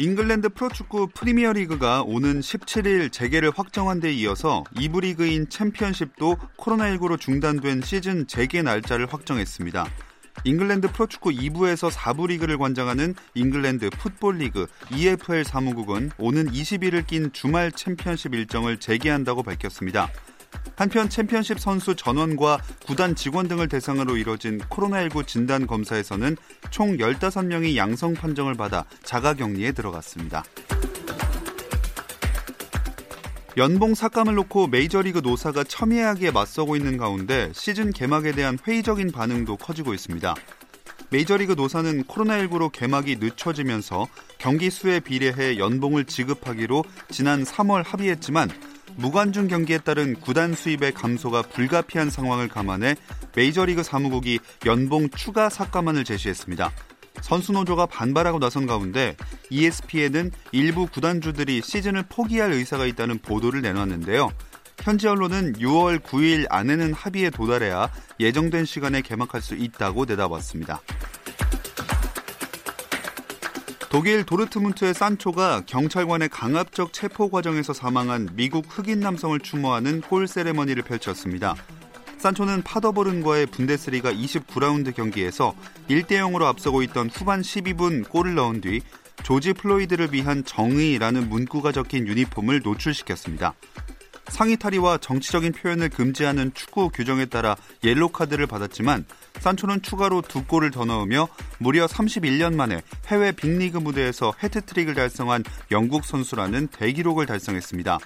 잉글랜드 프로축구 프리미어리그가 오는 17일 재개를 확정한 데 이어서 2부 리그인 챔피언십도 코로나19로 중단된 시즌 재개 날짜를 확정했습니다. 잉글랜드 프로축구 2부에서 4부 리그를 관장하는 잉글랜드 풋볼 리그 EFL 사무국은 오는 20일을 낀 주말 챔피언십 일정을 재개한다고 밝혔습니다. 한편 챔피언십 선수 전원과 구단 직원 등을 대상으로 이뤄진 코로나19 진단 검사에서는 총 15명이 양성 판정을 받아 자가 격리에 들어갔습니다. 연봉 삭감을 놓고 메이저리그 노사가 첨예하게 맞서고 있는 가운데 시즌 개막에 대한 회의적인 반응도 커지고 있습니다. 메이저리그 노사는 코로나19로 개막이 늦춰지면서 경기 수에 비례해 연봉을 지급하기로 지난 3월 합의했지만 무관중 경기에 따른 구단 수입의 감소가 불가피한 상황을 감안해 메이저리그 사무국이 연봉 추가 삭감안을 제시했습니다. 선수 노조가 반발하고 나선 가운데 ESPN은 일부 구단주들이 시즌을 포기할 의사가 있다는 보도를 내놨는데요. 현지 언론은 6월 9일 안에는 합의에 도달해야 예정된 시간에 개막할 수 있다고 내다봤습니다. 독일 도르트문트의 산초가 경찰관의 강압적 체포 과정에서 사망한 미국 흑인 남성을 추모하는 골 세레머니를 펼쳤습니다. 산초는 파더보른과의 분데스리가 29라운드 경기에서 1대 0으로 앞서고 있던 후반 12분 골을 넣은 뒤 조지 플로이드를 위한 정의라는 문구가 적힌 유니폼을 노출시켰습니다. 상의 탈의와 정치적인 표현을 금지하는 축구 규정에 따라 옐로 카드를 받았지만 산초는 추가로 두 골을 더 넣으며 무려 31년 만에 해외 빅리그 무대에서 해트트릭을 달성한 영국 선수라는 대기록을 달성했습니다.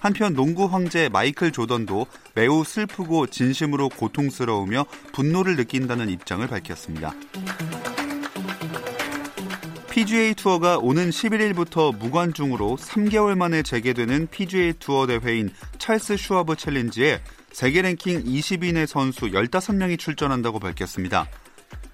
한편 농구 황제 마이클 조던도 매우 슬프고 진심으로 고통스러우며 분노를 느낀다는 입장을 밝혔습니다. PGA 투어가 오는 11일부터 무관중으로 3개월 만에 재개되는 PGA 투어 대회인 찰스 슈와브 챌린지에 세계 랭킹 20위 내의 선수 15명이 출전한다고 밝혔습니다.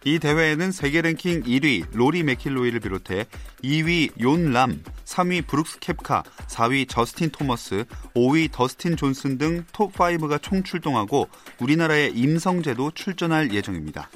이 대회에는 세계 랭킹 1위 로리 맥킬로이를 비롯해 2위 욘 람, 3위 브룩스 켑카, 4위 저스틴 토머스, 5위 더스틴 존슨 등 톱 5가 총 출동하고 우리나라의 임성재도 출전할 예정입니다.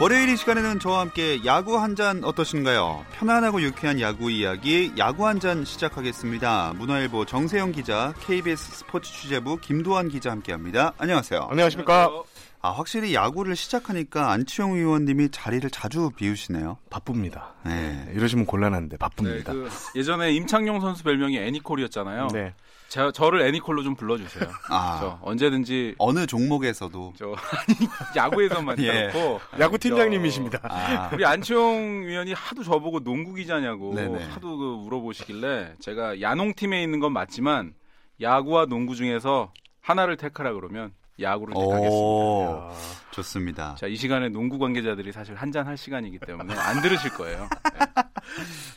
월요일 이 시간에는 저와 함께 야구 한 잔 어떠신가요? 편안하고 유쾌한 야구 이야기 야구 한 잔 시작하겠습니다. 문화일보 정세영 기자, KBS 스포츠 취재부 김도환 기자 함께합니다. 안녕하세요. 안녕하십니까? 아 확실히 야구를 시작하니까 안치홍 의원님이 자리를 자주 비우시네요. 바쁩니다. 네. 네, 이러시면 곤란한데 바쁩니다. 네, 그 예전에 임창용 선수 별명이 애니콜이었잖아요. 네. 저, 저를 애니콜로 좀 불러주세요. 아. 저 언제든지 어느 종목에서도 저 아니 야구에서만 예. 그렇고 야구 팀장님이십니다. 아, 우리 안치홍 위원이 하도 저보고 농구 기자냐고 네네. 하도 그 물어보시길래 제가 야농 팀에 있는 건 맞지만 야구와 농구 중에서 하나를 택하라 그러면 야구를 택하겠습니다. 오, 좋습니다. 자, 이 시간에 농구 관계자들이 사실 한잔 할 시간이기 때문에 안 들으실 거예요.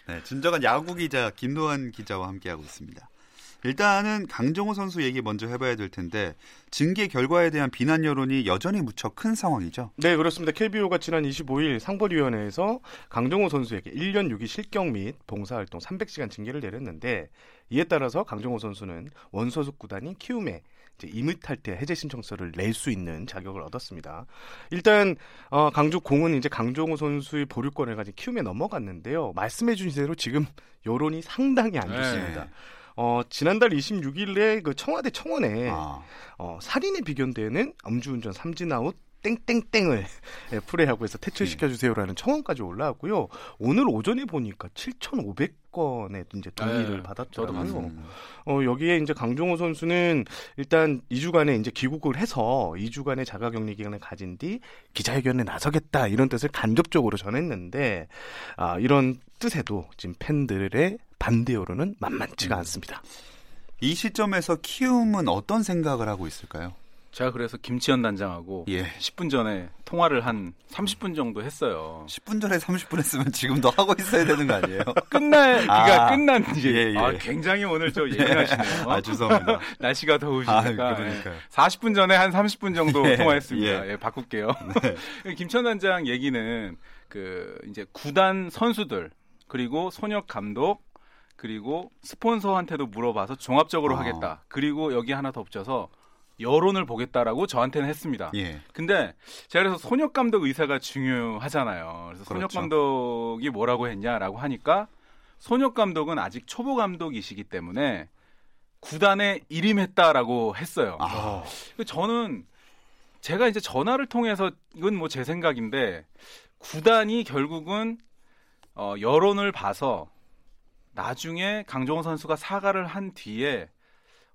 네, 진정한 야구 기자 김도환 기자와 함께하고 있습니다. 일단은 강정호 선수 얘기 먼저 해봐야 될 텐데 징계 결과에 대한 비난 여론이 여전히 무척 큰 상황이죠. 네, 그렇습니다. KBO가 지난 25일 상벌위원회에서 강정호 선수에게 1년 6일 실격 및 봉사활동 300시간 징계를 내렸는데 이에 따라서 강정호 선수는 원소속 구단인 키움에 이제 이물탈퇴 해제 신청서를 낼 수 있는 자격을 얻었습니다. 일단 어, 강주 공은 이제 강정호 선수의 보류권을 가진 키움에 넘어갔는데요. 말씀해주신 대로 지금 여론이 상당히 안 좋습니다. 네. 어, 지난달 26일에 그 청와대 청원에 아, 어, 살인에 비견되는 음주운전 삼진아웃 땡땡땡을 예, 풀이하고 해서 퇴출시켜 주세요라는 청원까지 올라왔고요. 오늘 오전에 보니까 7,500건의 이제 동의를 네, 받았더라고요. 어, 여기에 이제 강종호 선수는 일단 2주간의 이제 귀국을 해서 2주간의 자가격리 기간을 가진 뒤 기자회견에 나서겠다 이런 뜻을 간접적으로 전했는데 아, 이런 뜻에도 지금 팬들의 반대 여론은 만만치가 음. 않습니다. 이 시점에서 키움은 어떤 생각을 하고 있을까요? 제가 그래서 김치현 단장하고 예. 10분 전에 통화를 한 30분 정도 했어요. 10분 전에 30분 했으면 지금도 하고 있어야 되는 거 아니에요? 끝날 그러니까 아. 끝난 이제 예, 예. 아, 굉장히 오늘 저 예민하시네요. 아, 죄송합니다. 날씨가 아, 더우시니까 그러니까요. 예. 40분 전에 한 30분 정도 예, 통화했습니다. 예. 예, 바꿀게요. 김천 단장 얘기는 그 이제 구단 선수들 그리고 손혁 감독 그리고 스폰서한테도 물어봐서 종합적으로 아. 하겠다. 그리고 여기 하나 덧붙여서 여론을 보겠다라고 저한테는 했습니다. 예. 근데 제가 그래서 손혁 감독 의사가 중요하잖아요. 그래서 손혁 그렇죠. 감독이 뭐라고 했냐라고 하니까 손혁 감독은 아직 초보 감독이시기 때문에 구단에 일임했다라고 했어요. 아, 그 저는 제가 이제 전화를 통해서 이건 뭐 제 생각인데 구단이 결국은 어, 여론을 봐서 나중에 강정호 선수가 사과를 한 뒤에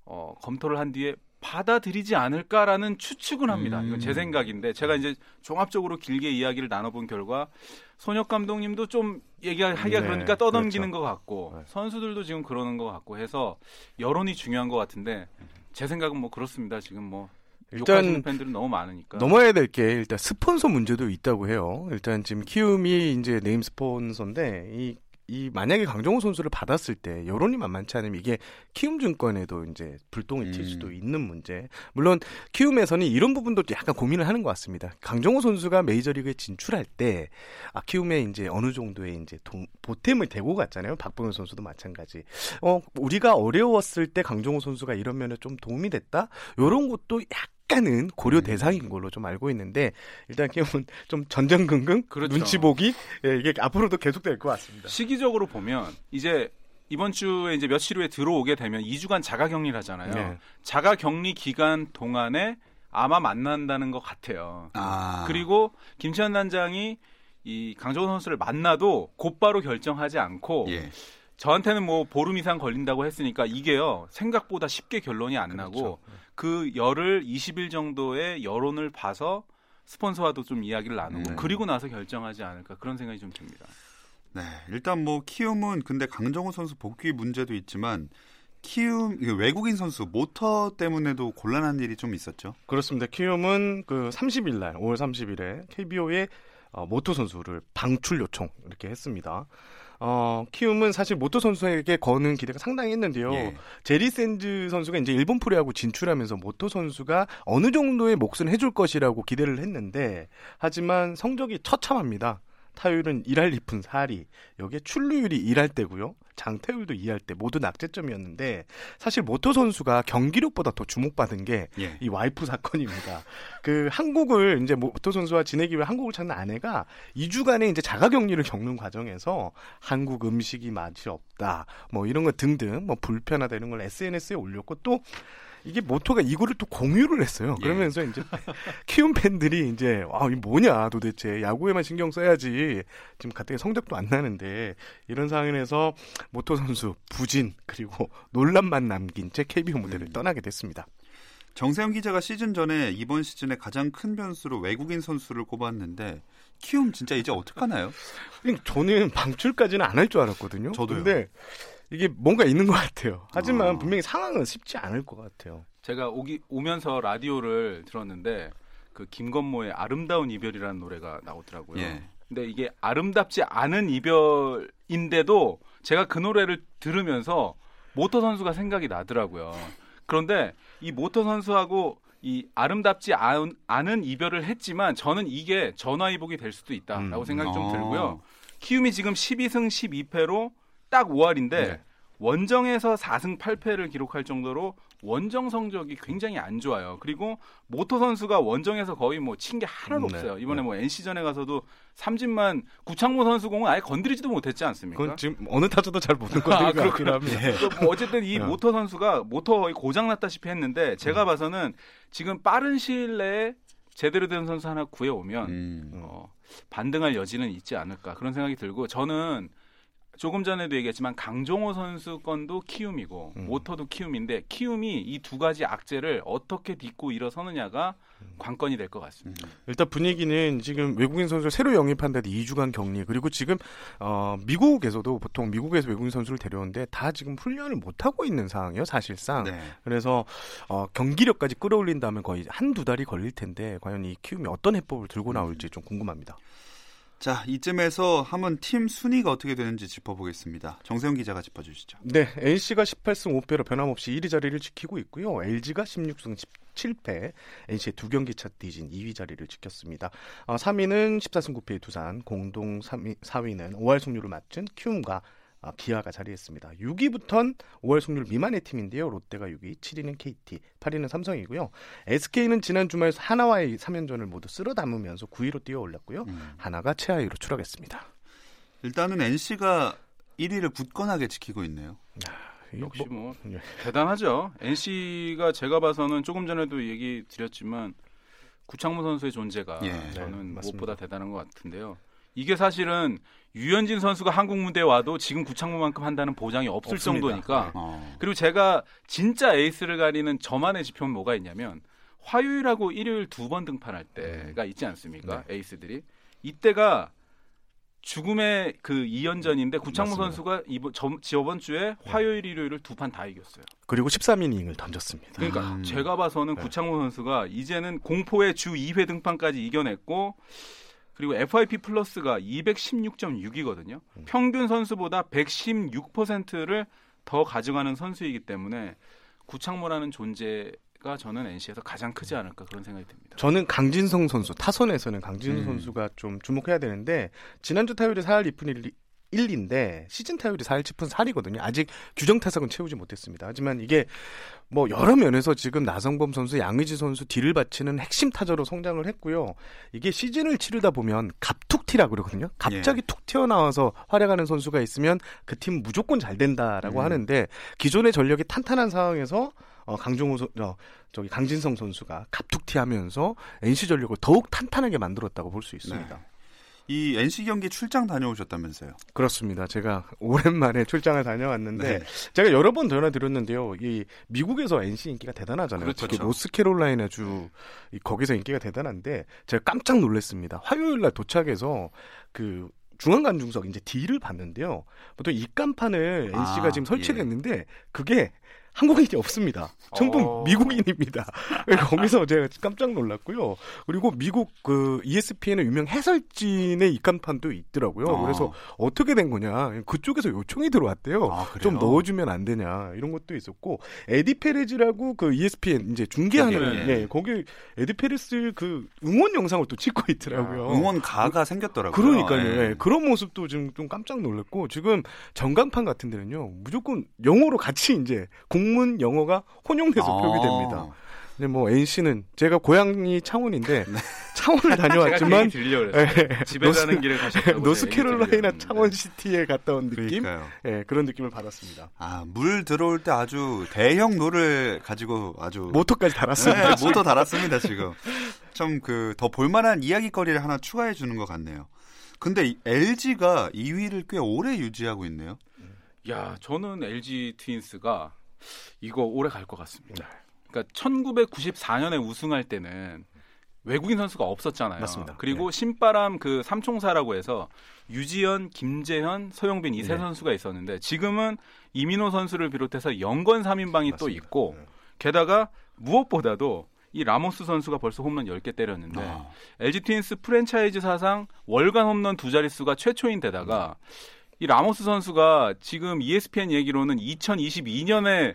어, 검토를 한 뒤에 받아들이지 않을까라는 추측은 합니다. 이건 제 음. 생각인데 제가 이제 종합적으로 길게 이야기를 나눠본 결과 손혁 감독님도 좀 얘기하기가 네, 그러니까 떠넘기는 그렇죠. 것 같고 네. 선수들도 지금 그러는 것 같고 해서 여론이 중요한 것 같은데 제 생각은 뭐 그렇습니다. 지금 뭐 일단 팬들은 너무 많으니까. 넘어야 될 게 일단 스폰서 문제도 있다고 해요. 일단 지금 키움이 이제 네임 스폰서인데 이, 이 만약에 강정호 선수를 받았을 때 여론이 만만치 않으면 이게 키움증권에도 이제 불똥이 튈 음. 수도 있는 문제. 물론 키움에서는 이런 부분도 약간 고민을 하는 것 같습니다. 강정호 선수가 메이저리그에 진출할 때 아, 키움에 이제 어느 정도의 이제 동, 보탬을 대고 갔잖아요. 박봉현 선수도 마찬가지. 어, 우리가 어려웠을 때 강정호 선수가 이러면 좀 도움이 됐다. 요런 것도 약 간은 고려 음. 대상인 걸로 좀 알고 있는데 일단 키움은 좀 전전긍긍 그렇죠. 눈치 보기 예, 이게 앞으로도 계속될 것 같습니다. 시기적으로 보면 이제 이번 주에 이제 며칠 후에 들어오게 되면 2주간 자가격리를 하잖아요. 네. 자가격리 기간 동안에 아마 만난다는 것 같아요. 아. 그리고 김치환 단장이 이 강정호 선수를 만나도 곧바로 결정하지 않고 예. 저한테는 뭐 보름 이상 걸린다고 했으니까 이게요 생각보다 쉽게 결론이 안 그렇죠. 나고 그 열을 20일 정도의 여론을 봐서 스폰서와도 좀 이야기를 나누고 네. 그리고 나서 결정하지 않을까 그런 생각이 좀 듭니다. 네, 일단 뭐 키움은 근데 강정호 선수 복귀 문제도 있지만 키움 외국인 선수 모터 때문에도 곤란한 일이 좀 있었죠. 그렇습니다. 키움은 그 30일 날 5월 30일에 KBO의 어, 모터 선수를 방출 요청 이렇게 했습니다. 어, 키움은 사실 모터 선수에게 거는 기대가 상당히 컸는데요. 예. 제리 샌즈 선수가 이제 일본 프로야구 진출하면서 모터 선수가 어느 정도의 몫은 해줄 것이라고 기대를 했는데 하지만 성적이 처참합니다. 타율은 1할 2푼 4리. 여기에 출루율이 1할 때고요. 장타율도 2할 때 모두 낙제점이었는데 사실 모터 선수가 경기력보다 더 주목받은 게 예. 이 와이프 사건입니다. 그 한국을 이제 모토 선수와 지내기 위해 한국을 찾는 아내가 2주간의 이제 자가 격리를 겪는 과정에서 한국 음식이 맛이 없다. 뭐 이런 거 등등 뭐 불편하다 이런 걸 SNS에 올렸고 또 이게 모토가 이거를 또 공유를 했어요. 예. 그러면서 이제 키움 팬들이 이제 아, 이 뭐냐 도대체 야구에만 신경 써야지. 지금 갑자기 성적도 안 나는데 이런 상황에서 모토 선수 부진 그리고 논란만 남긴 채 KBO 무대를 음. 떠나게 됐습니다. 정세영 기자가 시즌 전에 이번 시즌에 가장 큰 변수로 외국인 선수를 꼽았는데 키움 진짜 이제 어떡하나요? 저는 방출까지는 안 할 줄 알았거든요. 저도요. 근데 이게 뭔가 있는 것 같아요. 하지만 아. 분명히 상황은 쉽지 않을 것 같아요. 제가 오기 오면서 라디오를 들었는데 그 김건모의 아름다운 이별이라는 노래가 나오더라고요. 예. 근데 이게 아름답지 않은 이별인데도 제가 그 노래를 들으면서 모터 선수가 생각이 나더라고요. 그런데 이 모터 선수하고 이 아름답지 않, 않은 이별을 했지만 저는 이게 전화위복이 될 수도 있다라고 음. 생각이 좀 어. 들고요. 키움이 지금 12승 12패로 딱 5할인데 네. 원정에서 4승 8패를 기록할 정도로 원정 성적이 굉장히 안 좋아요. 그리고 모터 선수가 원정에서 거의 뭐 친 게 하나도 음, 네. 없어요. 이번에 네. 뭐 NC전에 가서도 삼진만 구창모 선수 공은 아예 건드리지도 못했지 않습니까? 그건 지금 어느 타자도 잘 모르는 아, 건데 같긴 합니다. 또뭐 어쨌든 이 네. 모터 선수가 모터 거의 고장 났다시피 했는데 음. 제가 봐서는 지금 빠른 시일 내에 제대로 된 선수 하나 구해 오면 음. 어, 반등할 여지는 있지 않을까 그런 생각이 들고 저는 조금 전에도 얘기했지만 강정호 선수 건도 키움이고 음. 모터도 키움인데 키움이 이 두 가지 악재를 어떻게 딛고 일어서느냐가 관건이 될 것 같습니다. 일단 분위기는 지금 외국인 선수를 새로 영입한 데도 2주간 격리 그리고 지금 어, 미국에서도 보통 미국에서 외국인 선수를 데려오는데 다 지금 훈련을 못 하고 있는 상황이에요 사실상 네. 그래서 어, 경기력까지 끌어올린다면 거의 한두 달이 걸릴 텐데 과연 이 키움이 어떤 해법을 들고 나올지 좀 궁금합니다. 자, 이쯤에서 한번 팀 순위가 어떻게 되는지 짚어보겠습니다. 정세영 기자가 짚어주시죠. 네, NC가 18승 5패로 변함없이 1위 자리를 지키고 있고요. LG가 16승 17패, NC의 두 경기 차 뒤진 2위 자리를 지켰습니다. 어, 3위는 14승 9패의 두산, 공동 3위, 4위는 5할 승률을 맞춘 키움과 어, 기아가 자리했습니다. 6위부터는 5할 승률 미만의 팀인데요. 롯데가 6위, 7위는 KT, 8위는 삼성이고요. SK는 지난 주말 하나와의 3연전을 모두 쓸어 담으면서 9위로 뛰어 올랐고요. 음. 하나가 최하위로 추락했습니다. 일단은 NC가 1위를 굳건하게 지키고 있네요. 이거 역시 뭐- 뭐 예. 대단하죠. NC가 제가 봐서는 조금 전에도 얘기 드렸지만 구창모 선수의 존재가 예. 저는 네. 무엇보다 대단한 것 같은데요. 이게 사실은 유현진 선수가 한국 무대에 와도 지금 구창모만큼 한다는 보장이 없을 없습니다. 정도니까 어. 그리고 제가 진짜 에이스를 가리는 저만의 지표는 뭐가 있냐면 화요일하고 일요일 두 번 등판할 때가 있지 않습니까? 에이스들이 이때가 죽음의 그 2연전인데 구창모 맞습니다. 선수가 이번 저, 저번 주에 화요일 일요일을 두 판 다 이겼어요. 그리고 13이닝을 던졌습니다. 그러니까 음. 제가 봐서는 네. 구창모 선수가 이제는 공포의 주 2회 등판까지 이겨냈고 그리고 FIP 플러스가 216.6이거든요. 음. 평균 선수보다 116%를 더 가져가는 선수이기 때문에 구창모라는 존재 가 저는 NC에서 가장 크지 않을까 그런 생각이 듭니다. 저는 강진성 선수 타선에서는 강진성 음. 선수가 좀 주목해야 되는데 지난주 타율이 4할 2푼 1, 1인데 시즌 타율이 4할 7푼 4이거든요. 아직 규정 타석은 채우지 못했습니다. 하지만 이게 뭐 여러 면에서 지금 나성범 선수, 양의지 선수 뒤를 바치는 핵심 타자로 성장을 했고요. 이게 시즌을 치르다 보면 갑툭튀라 그러거든요. 갑자기 툭 튀어나와서 활약하는 선수가 있으면 그 팀 무조건 잘 된다라고 음. 하는데 기존의 전력이 탄탄한 상황에서 어, 강종호 선, 어, 저기 강진성 선수가 갑툭튀하면서 NC 전력을 더욱 탄탄하게 만들었다고 볼 수 있습니다. 네. 이 NC 경기 출장 다녀오셨다면서요? 그렇습니다. 제가 오랜만에 출장을 다녀왔는데 네. 제가 여러 번 전화드렸는데요. 이 미국에서 NC 인기가 대단하잖아요. 그렇죠. 특히 노스캐롤라이나 주 이, 거기서 인기가 대단한데 제가 깜짝 놀랐습니다. 화요일 날 도착해서 그 중앙관중석 이제 D를 봤는데요. 보통 입간판을 아, NC가 지금 예. 설치했는데 그게 한국인이 없습니다. 전부 어. 미국인입니다. 거기서 제가 깜짝 놀랐고요. 그리고 미국 그 ESPN의 유명 해설진의 입간판도 있더라고요. 어. 그래서 어떻게 된 거냐? 그쪽에서 요청이 들어왔대요. 아? 좀 넣어주면 안 되냐 이런 것도 있었고 에디 페레즈라고 그 ESPN 이제 중계하는 중계, 예. 예. 거기 에디 페레스 그 응원 영상을 또 찍고 있더라고요. 응원 가가 생겼더라고요. 그러니까요. 예. 예. 그런 모습도 지금 좀 깜짝 놀랐고 지금 전광판 같은 데는요 무조건 영어로 같이 이제 공문 영어가 혼용돼서 아. 표기됩니다. 근데 뭐 NC는 제가 고향이 창원인데 네. 창원을 다녀왔지만. 예, 집에 노스- 가는 길에 가셨다고 노스캐롤라이나 창원 city에 갔다 온 느낌. 예, 그런 느낌을 받았습니다. 아, 물 들어올 때 아주 대형 노를 가지고 아주 모터까지 달았습니다. 네, 모터 달았습니다, 지금. 좀그더 볼만한 이야기거리를 하나 추가해 주는 것 같네요. 근데 LG가 2위를 꽤 오래 유지하고 있네요. 야, 저는 LG 트윈스가 이거 오래 갈 것 같습니다. 네. 그러니까 1994년에 우승할 때는 외국인 선수가 없었잖아요. 맞습니다. 그리고 신바람 그 삼총사라고 해서 유지현, 김재현, 서용빈 이세 네. 선수가 있었는데 지금은 이민호 선수를 비롯해서 young gun 3인방이 또 맞습니다. 있고 네. 게다가 무엇보다도 이 라모스 선수가 벌써 홈런 10개 때렸는데 아, LG 트윈스 프랜차이즈 사상 월간 홈런 두 자릿수가 최초인 데다가 이 라모스 선수가 지금 ESPN 얘기로는 2022년에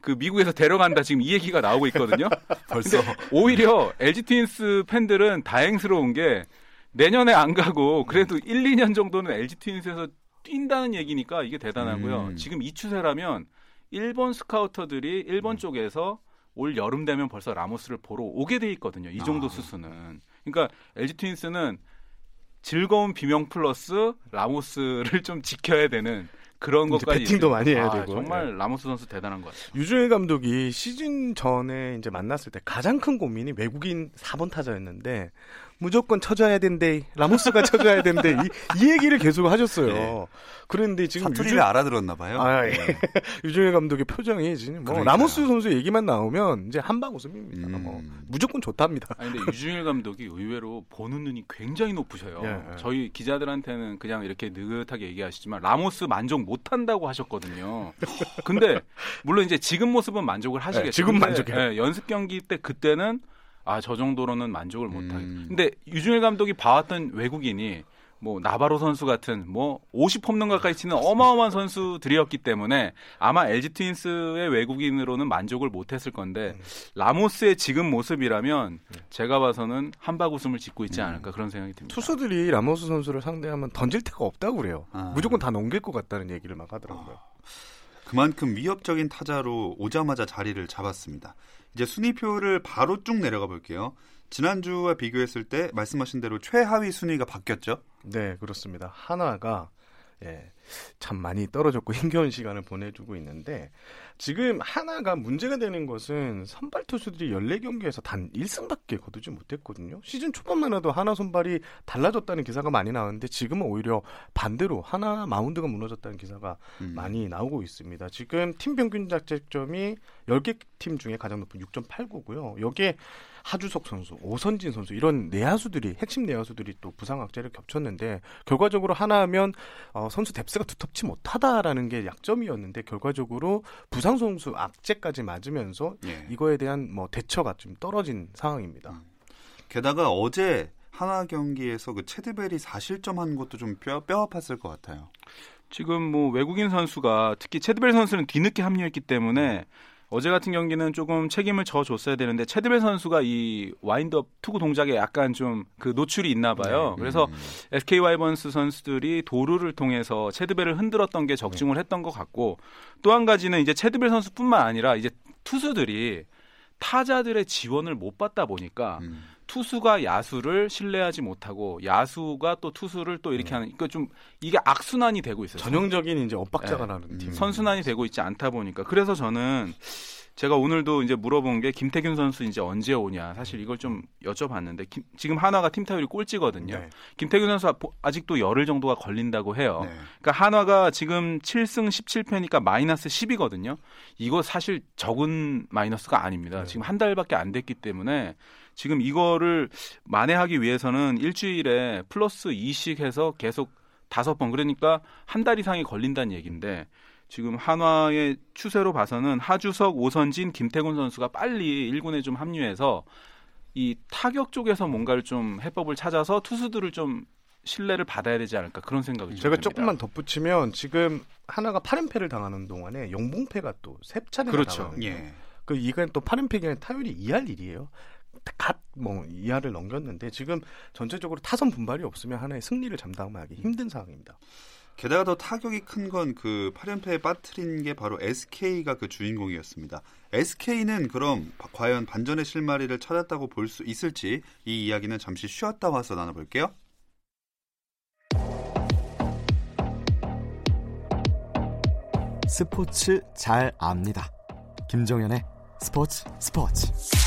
그 미국에서 데려간다 지금 이 얘기가 나오고 있거든요. 벌써 오히려 LG 트윈스 팬들은 다행스러운 게 내년에 안 가고 그래도 1, 2년 정도는 LG 트윈스에서 뛴다는 얘기니까 이게 대단하고요. 음. 지금 이 추세라면 일본 스카우터들이 일본 쪽에서 올 여름 되면 벌써 라모스를 보러 오게 돼 있거든요. 이 정도 아. 수수는. 그러니까 LG 트윈스는 즐거운 비명 플러스 라모스를 좀 지켜야 되는 그런 것까지 배팅도 있어요. 많이 해야 아, 되고. 예. 정말 라모스 선수 대단한 것 같아요. 류중일 감독이 시즌 전에 이제 만났을 때 가장 큰 고민이 외국인 4번 타자였는데 무조건 쳐줘야 된대. 라모스가 쳐줘야 된대. 이, 이 얘기를 계속 하셨어요. 네. 그런데 지금 사투리를 유준... 알아들었나 봐요. 아, 예. 네. 류중일 감독의 표정이 지금 뭐 라모스 선수 얘기만 나오면 이제 함박웃음입니다. 음... 뭐 무조건 좋답니다. 아니 근데 유준일 감독이 의외로 보는 눈이 굉장히 높으셔요. 예, 저희 기자들한테는 그냥 이렇게 느긋하게 얘기하시지만 라모스 만족 못 한다고 하셨거든요. 근데 물론 이제 지금 모습은 만족을 하시겠죠. 네, 지금 만족해. 네, 연습 경기 때 그때는 아 저 정도로는 만족을 못 하겠. 음. 근데 유준일 감독이 봐왔던 외국인이 뭐 나바로 선수 같은 뭐 50 홈런 가까이 치는 어마어마한 선수들이었기 때문에 아마 LG 트윈스의 외국인으로는 만족을 못했을 건데 음. 라모스의 지금 모습이라면 제가 봐서는 한박 웃음을 짓고 있지 않을까 그런 생각이 듭니다. 투수들이 라모스 선수를 상대하면 던질 데가 없다고 그래요. 아. 무조건 다 넘길 것 같다는 얘기를 막 하더라고요. 아. 그만큼 위협적인 타자로 오자마자 자리를 잡았습니다. 이제 순위표를 바로 쭉 내려가 볼게요. 지난주와 비교했을 때 말씀하신 대로 최하위 순위가 바뀌었죠? 네, 그렇습니다. 하나가 예, 참 많이 떨어졌고 힘겨운 시간을 보내주고 있는데 지금 하나가 문제가 되는 것은 선발 투수들이 14경기에서 단 1승밖에 거두지 못했거든요. 시즌 초반만 해도 하나 선발이 달라졌다는 기사가 많이 나오는데 지금은 오히려 반대로 하나 마운드가 무너졌다는 기사가 음. 많이 나오고 있습니다. 지금 팀 평균 자책점이 10개 팀 중에 가장 높은 6.89고요. 여기에 하주석 선수, 오선진 선수 이런 내야수들이 핵심 내야수들이 또 부상 악재를 겹쳤는데 결과적으로 하나하면 어, 선수 depth가 두텁지 못하다라는 게 약점이었는데 결과적으로 부상 선수 악재까지 맞으면서 예. 이거에 대한 뭐 대처가 좀 떨어진 상황입니다. 음. 게다가 어제 한화 경기에서 그 채드벨이 4실점 한 것도 좀 뼈, 뼈 아팠을 것 같아요. 지금 뭐 외국인 선수가 특히 채드벨 선수는 뒤늦게 합류했기 때문에 어제 같은 경기는 조금 책임을 져줬어야 되는데 채드벨 선수가 이 와인드업 투구 동작에 약간 좀 그 노출이 있나 봐요. 네. 그래서 음. SK 와이번스 선수들이 도루를 통해서 체드벨을 흔들었던 게 적중을 했던 것 같고 또 한 가지는 이제 체드벨 선수뿐만 아니라 이제 투수들이 타자들의 지원을 못 받다 보니까 음. 투수가 야수를 신뢰하지 못하고 야수가 또 투수를 또 이렇게 음. 하는 그러니까 좀 이게 악순환이 되고 있어요. 전형적인 이제 엇박자가 네. 나는 팀. 선순환이 되고 있지 않다 보니까 그래서 저는 제가 오늘도 이제 물어본 게 김태균 선수 이제 언제 오냐. 사실 이걸 좀 여쭤봤는데 김, 지금 한화가 팀 타율이 꼴찌거든요. 네. 김태균 선수 아직도 열흘 정도가 걸린다고 해요. 네. 그러니까 한화가 지금 7승 17패니까 마이너스 10이거든요. 이거 사실 적은 마이너스가 아닙니다. 네. 지금 한 달밖에 안 됐기 때문에 지금 이거를 만회하기 위해서는 일주일에 플러스 2씩 해서 계속 다섯 번 그러니까 한 달 이상이 걸린다는 얘기인데 지금 한화의 추세로 봐서는 하주석, 오선진, 김태곤 선수가 빨리 1군에 좀 합류해서 이 타격 쪽에서 뭔가를 좀 해법을 찾아서 투수들을 좀 신뢰를 받아야 되지 않을까 그런 생각이 제가 듭니다. 조금만 덧붙이면 지금 하나가 8연패를 당하는 동안에 영봉패가 또 세 차례나 그렇죠. 당하거든요. 예. 그 이건 또 8연패기는 타율이 2할 일이에요. 갓뭐 이하를 넘겼는데 지금 전체적으로 타선 분발이 없으면 하나의 승리를 장담하기 힘든 상황입니다. 게다가 더 타격이 큰 건 그 8연패에 빠뜨린 게 바로 SK가 그 주인공이었습니다. SK는 그럼 과연 반전의 실마리를 찾았다고 볼 수 있을지 이 이야기는 잠시 쉬었다 와서 나눠볼게요. 스포츠 잘 압니다. 김정현의 스포츠 스포츠.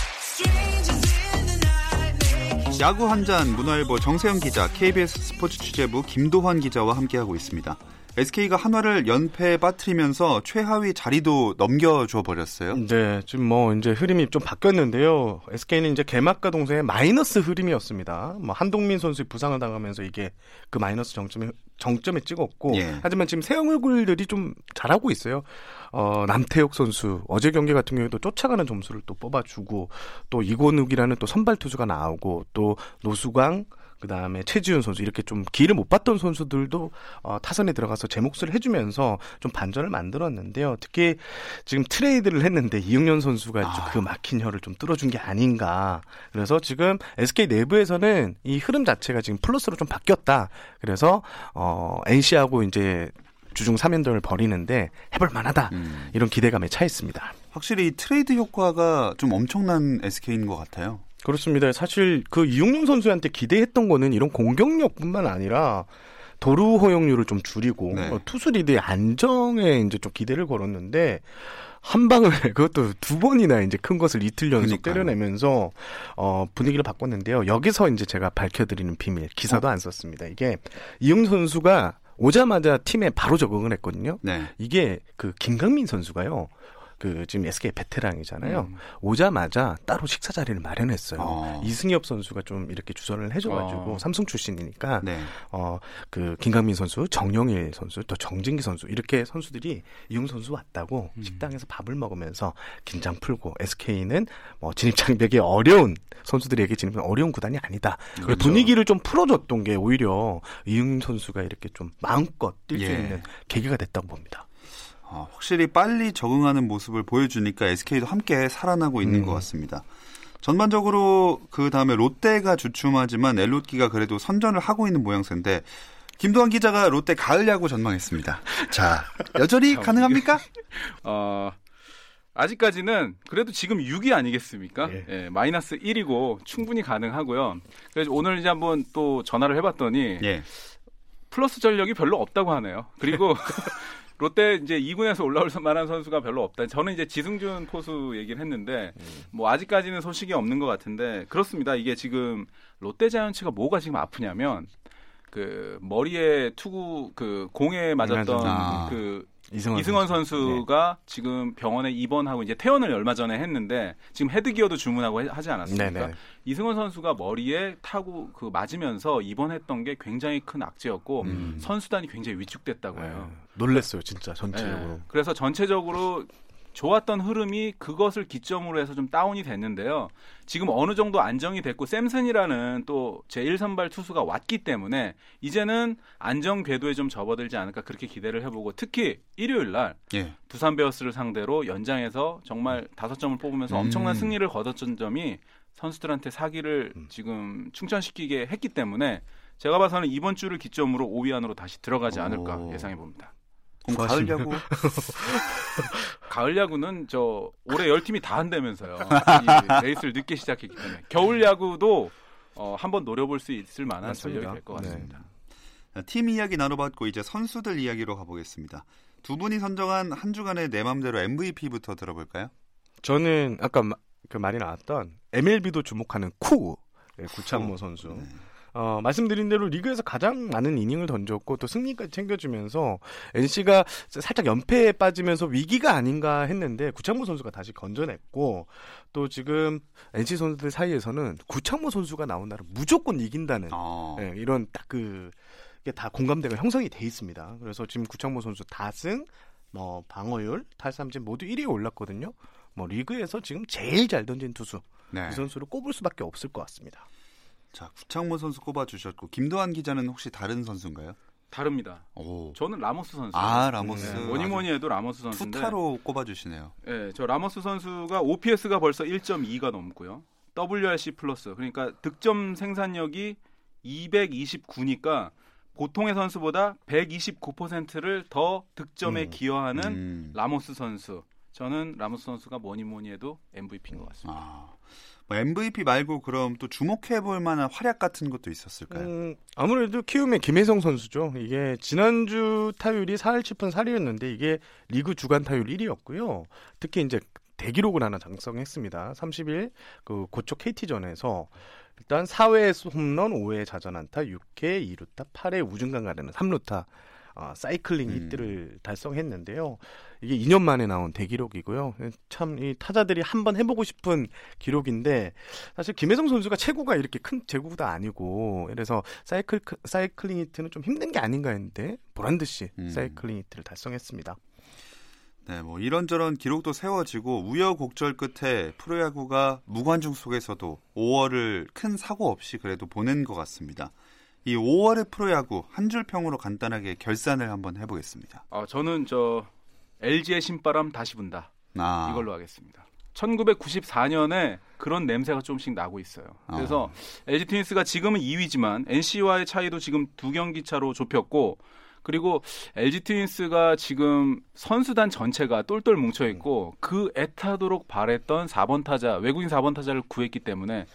야구 한 잔 문화일보 정세영 기자, KBS 스포츠 취재부 김도환 기자와 함께하고 있습니다. SK가 한화를 연패에 빠뜨리면서 최하위 자리도 넘겨줘 버렸어요. 네, 지금 뭐 이제 흐름이 좀 바뀌었는데요. SK는 이제 개막과 동생의 마이너스 흐름이었습니다. 뭐 한동민 선수의 부상을 당하면서 이게 그 마이너스 정점에 정점에 찍었고 예. 하지만 지금 새 얼굴들이 좀 잘하고 있어요. 어, 남태욱 선수 어제 경기 같은 경우에도 쫓아가는 점수를 또 뽑아주고 또 이곤욱이라는 또 선발 투수가 나오고 또 노수광 그 다음에 최지훈 선수 이렇게 좀 기회를 못 받던 선수들도 어, 타선에 들어가서 제 몫을 해주면서 좀 반전을 만들었는데요. 특히 지금 트레이드를 했는데 이흥련 선수가 아. 그 막힌 혈을 좀 뚫어준 게 아닌가. 그래서 지금 SK 내부에서는 이 흐름 자체가 지금 플러스로 좀 바뀌었다. 그래서 어, NC하고 이제 주중 3연전을 벌이는데 해볼 만하다. 음. 이런 기대감에 차 있습니다. 확실히 트레이드 효과가 좀 엄청난 SK인 것 같아요. 그렇습니다. 사실 그 이용용 선수한테 기대했던 거는 이런 공격력뿐만 아니라 도루 허용률을 좀 줄이고 네. 어, 투수 리드의 안정에 이제 좀 기대를 걸었는데 한 방을 그것도 두 번이나 이제 큰 것을 이틀 연속 그러니까요. 때려내면서 어 분위기를 바꿨는데요. 여기서 이제 제가 밝혀드리는 비밀 기사도 안 썼습니다. 이게 이용 선수가 오자마자 팀에 바로 적응을 했거든요. 네. 이게 그 김강민 선수가요. 그 지금 SK 베테랑이잖아요. 음. 오자마자 따로 식사 자리를 마련했어요. 어. 이승엽 선수가 좀 이렇게 주선을 해줘가지고 어. 삼성 출신이니까 네. 어그 김강민 선수, 정영일 선수, 또 정진기 선수 이렇게 선수들이 이용 선수 왔다고 음. 식당에서 밥을 먹으면서 긴장 풀고 SK는 뭐 진입 장벽이 어려운 선수들에게 진입 어려운 구단이 아니다. 그렇죠. 분위기를 좀 풀어줬던 게 오히려 이용 선수가 이렇게 좀 마음껏 뛸수 예. 있는 계기가 됐다고 봅니다. 어, 확실히 빨리 적응하는 모습을 보여주니까 SK도 함께 살아나고 있는 음. 것 같습니다. 전반적으로 그 다음에 롯데가 주춤하지만 엘롯기가 그래도 선전을 하고 있는 모양새인데 김도환 기자가 롯데 가을 야구 전망했습니다. 자, 여전히 가능합니까? 어, 아직까지는 그래도 지금 6위 아니겠습니까? 예. 예, 마이너스 1이고 충분히 가능하고요. 그래서 오늘 이제 한번 또 전화를 해봤더니 예. 플러스 전력이 별로 없다고 하네요. 그리고 롯데 이제 2군에서 올라올 만한 선수가 별로 없다. 저는 이제 지승준 포수 얘기를 했는데 뭐 아직까지는 소식이 없는 것 같은데 그렇습니다. 이게 지금 롯데 자이언츠가 뭐가 지금 아프냐면 그 머리에 투구 그 공에 맞았던 아. 그 이승원, 이승원 선수. 선수가 지금 병원에 입원하고 이제 퇴원을 얼마 전에 했는데 지금 헤드기어도 주문하고 해- 하지 않았습니까? 네네. 이승원 선수가 머리에 타고 그 맞으면서 입원했던 게 굉장히 큰 악재였고 음. 선수단이 굉장히 위축됐다고 네. 해요. 놀랬어요, 진짜 전체적으로. 예. 그래서 전체적으로 좋았던 흐름이 그것을 기점으로 해서 좀 다운이 됐는데요. 지금 어느 정도 안정이 됐고 샘슨이라는 또 제1선발 투수가 왔기 때문에 이제는 안정 궤도에 좀 접어들지 않을까 그렇게 기대를 해보고 특히 일요일 날 예. 두산 베어스를 상대로 연장에서 정말 다섯 점을 뽑으면서 음. 엄청난 승리를 거뒀던 점이 선수들한테 사기를 음. 지금 충전시키게 했기 때문에 제가 봐서는 이번 주를 기점으로 5위 안으로 다시 들어가지 않을까 오. 예상해 봅니다. 가을. 야구 가을 야구는 저 올해 열 팀이 다 한다면서요. 이 레이스를 늦게 시작했기 때문에 겨울 야구도 어, 한번 노려볼 수 있을 만한 맞습니다. 전력이 될것 네. 같습니다. 팀 이야기 나눠봤고 이제 선수들 이야기로 가보겠습니다. 두 분이 선정한 한 주간의 내 맘대로 MVP부터 들어볼까요? 저는 아까 마- 그 말이 나왔던 MLB도 주목하는 쿠 네, 구창모 선수. 네. 어, 말씀드린 대로 리그에서 가장 많은 이닝을 던졌고 또 승리까지 챙겨주면서 NC가 살짝 연패에 빠지면서 위기가 아닌가 했는데 구창모 선수가 다시 건져냈고 또 지금 NC 선수들 사이에서는 구창모 선수가 나온 날은 무조건 이긴다는 어. 예, 이런 딱그 이게 다 공감대가 형성이 돼 있습니다. 그래서 지금 구창모 선수 다승, 뭐 방어율, 탈삼진 모두 1위에 올랐거든요. 뭐 리그에서 지금 제일 잘 던진 투수 네. 이 선수를 꼽을 수밖에 없을 것 같습니다. 자, 구창모 선수 꼽아 주셨고 김도환 기자는 혹시 다른 선수인가요? 다릅니다. 오. 저는 라모스 선수. 아 라모스. 네, 뭐니 뭐니 해도 라모스 선수인데 투타로 꼽아 주시네요. 예, 저 라모스 선수가 OPS가 벌써 1.2가 넘고요. WRC 플러스 그러니까 득점 생산력이 229니까 보통의 선수보다 129%를 더 득점에 음. 기여하는 음. 라모스 선수. 저는 라모스 선수가 뭐니 뭐니 해도 MVP인 것 같습니다. 아, 뭐 MVP 말고 그럼 또 주목해 볼 만한 활약 같은 것도 있었을까요? 음, 아무래도 키움의 김혜성 선수죠. 이게 지난주 타율이 4할 7푼 4리였는데 이게 리그 주간 타율 1위였고요. 특히 이제 대기록을 하나 작성했습니다. 30일 그 고척 KT전에서 일단 4회 홈런, 5회 자전안타, 6회 2루타, 8회 우중간 가르는 3루타 어, 사이클링 음. 히트를 달성했는데요. 이게 2년 만에 나온 대기록이고요. 참 이 타자들이 한번 해보고 싶은 기록인데 사실 김혜성 선수가 체구가 이렇게 큰 체구도 아니고 그래서 사이클 사이클링 히트는 좀 힘든 게 아닌가 했는데 보란 듯이 음. 사이클링 히트를 달성했습니다. 네, 뭐 이런저런 기록도 세워지고 우여곡절 끝에 프로야구가 무관중 속에서도 5월을 큰 사고 없이 그래도 보낸 것 같습니다. 이 5월의 프로야구 한 줄 평으로 간단하게 결산을 한번 해보겠습니다. 아, 저는 저 LG의 신바람 다시 분다. 아, 이걸로 하겠습니다. 1994년에 그런 냄새가 조금씩 나고 있어요. 그래서 어. LG 트윈스가 지금은 2위지만 NC와의 차이도 지금 두 경기 차로 좁혔고 그리고 LG 트윈스가 지금 선수단 전체가 똘똘 뭉쳐 있고 그 애타도록 바랬던 4번 타자 외국인 4번 타자를 구했기 때문에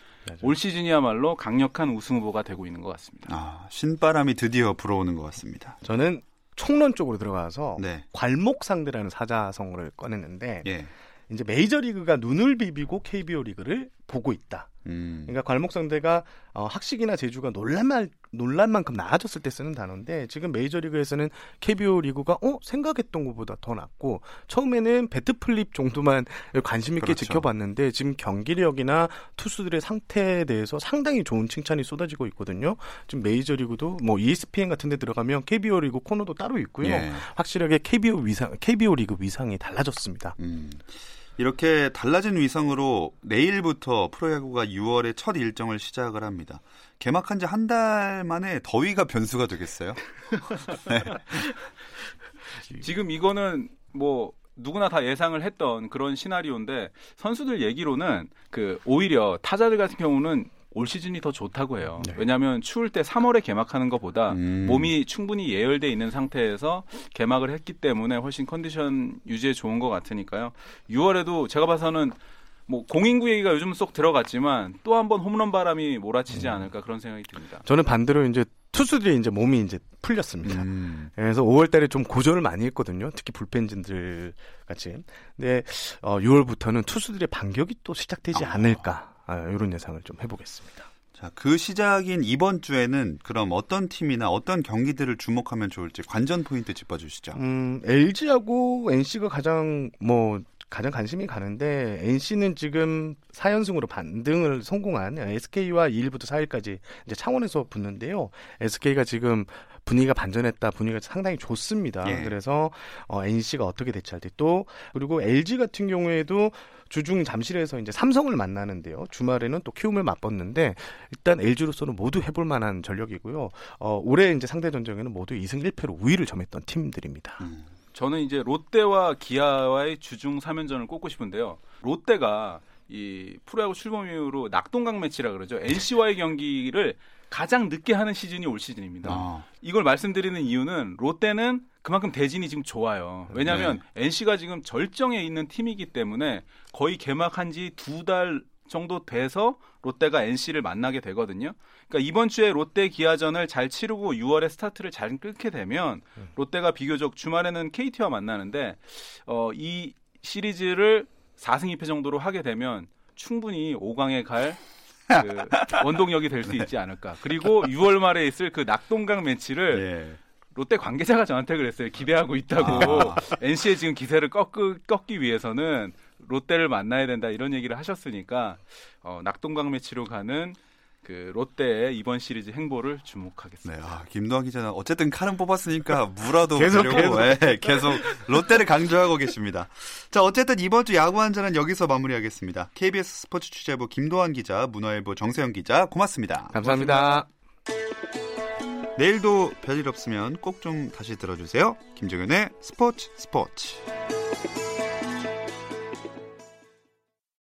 올 시즌이야말로 강력한 우승 후보가 되고 있는 것 같습니다. 아, 신바람이 드디어 불어오는 것 같습니다. 저는 총론 쪽으로 들어가서 네. 괄목 상대라는 사자성어를 꺼냈는데 예. 이제 메이저리그가 눈을 비비고 KBO 리그를 보고 있다. 음. 그러니까 괄목 상대가 어, 학식이나 재주가 놀랄 만 놀랄 만큼 나아졌을 때 쓰는 단어인데 지금 메이저리그에서는 KBO 리그가 어 생각했던 것보다 더 낫고 처음에는 bat flip 정도만 관심 있게 그렇죠. 지켜봤는데 지금 경기력이나 투수들의 상태에 대해서 상당히 좋은 칭찬이 쏟아지고 있거든요. 지금 메이저리그도 뭐 ESPN 같은 데 들어가면 KBO 리그 코너도 따로 있고요. 예. 확실하게 KBO 위상 KBO 리그 위상이 달라졌습니다. 음. 이렇게 달라진 위상으로 내일부터 프로야구가 6월에 첫 일정을 시작을 합니다. 개막한 지 한 달 만에 더위가 변수가 되겠어요? 지금 이거는 뭐 누구나 다 예상을 했던 그런 시나리오인데 선수들 얘기로는 그 오히려 타자들 같은 경우는 올 시즌이 더 좋다고 해요. 네. 왜냐하면 추울 때 3월에 개막하는 것보다 음. 몸이 충분히 예열돼 있는 상태에서 개막을 했기 때문에 훨씬 컨디션 유지에 좋은 것 같으니까요. 6월에도 제가 봐서는 뭐 공인구 얘기가 요즘 쏙 들어갔지만 또 한 번 홈런 바람이 몰아치지 음. 않을까 그런 생각이 듭니다. 저는 반대로 이제 투수들이 이제 몸이 이제 풀렸습니다. 음. 그래서 5월달에 좀 고전을 많이 했거든요. 특히 불펜진들 같이. 근데 어, 6월부터는 투수들의 반격이 또 시작되지 아. 않을까 아, 이런 예상을 좀 해보겠습니다. 자, 그 시작인 이번 주에는 그럼 어떤 팀이나 어떤 경기들을 주목하면 좋을지 관전 포인트 짚어주시죠. 음, LG하고 NC가 가장 뭐 가장 관심이 가는데 NC는 지금 4연승으로 반등을 성공한 SK와 2일부터 4일까지 이제 창원에서 붙는데요. SK가 지금 분위기가 반전했다. 분위기가 상당히 좋습니다. 예. 그래서 어, NC가 어떻게 대처할지 또 그리고 LG 같은 경우에도 주중 잠실에서 이제 삼성을 만나는데요. 주말에는 또 키움을 맞붙는데 일단 LG로서는 모두 해볼 만한 전력이고요. 어, 올해 이제 상대 전적에는 모두 2승 1패로 우위를 점했던 팀들입니다. 음. 저는 이제 롯데와 기아와의 주중 3연전을 꼽고 싶은데요. 롯데가 이 프로야구 출범 이후로 낙동강 매치라 그러죠. NC와의 경기를 가장 늦게 하는 시즌이 올 시즌입니다. 아, 이걸 말씀드리는 이유는 롯데는 그만큼 대진이 지금 좋아요. 왜냐하면 NC가 지금 절정에 있는 팀이기 때문에 거의 개막한 지 두 달 정도 돼서 롯데가 NC를 만나게 되거든요. 그러니까 이번 주에 롯데 기아전을 잘 치르고 6월에 스타트를 잘 끊게 되면 롯데가 비교적 주말에는 KT와 만나는데 어, 이 시리즈를 4승 2패 정도로 하게 되면 충분히 5강에 갈 그 원동력이 될 수 있지 않을까. 그리고 6월 말에 있을 그 낙동강 매치를 예. 롯데 관계자가 저한테 그랬어요. 기대하고 있다고. 아. NC의 지금 기세를 꺾, 꺾기 위해서는 롯데를 만나야 된다 이런 얘기를 하셨으니까 어, 낙동강 매치로 가는 그 롯데의 이번 시리즈 행보를 네, 주목하겠습니다. 아, 김도환 기자는 어쨌든 칼은 뽑았으니까 물어도 계속, 보려고 예, 계속 롯데를 강조하고 계십니다. 자, 어쨌든 이번 주 야구 한 잔은 여기서 마무리하겠습니다. KBS 스포츠 취재부 김도환 기자, 문화일보 정세영 기자, 고맙습니다. 감사합니다. 내일도 별일 없으면 꼭 좀 다시 들어주세요. 김정현의 스포츠 스포츠.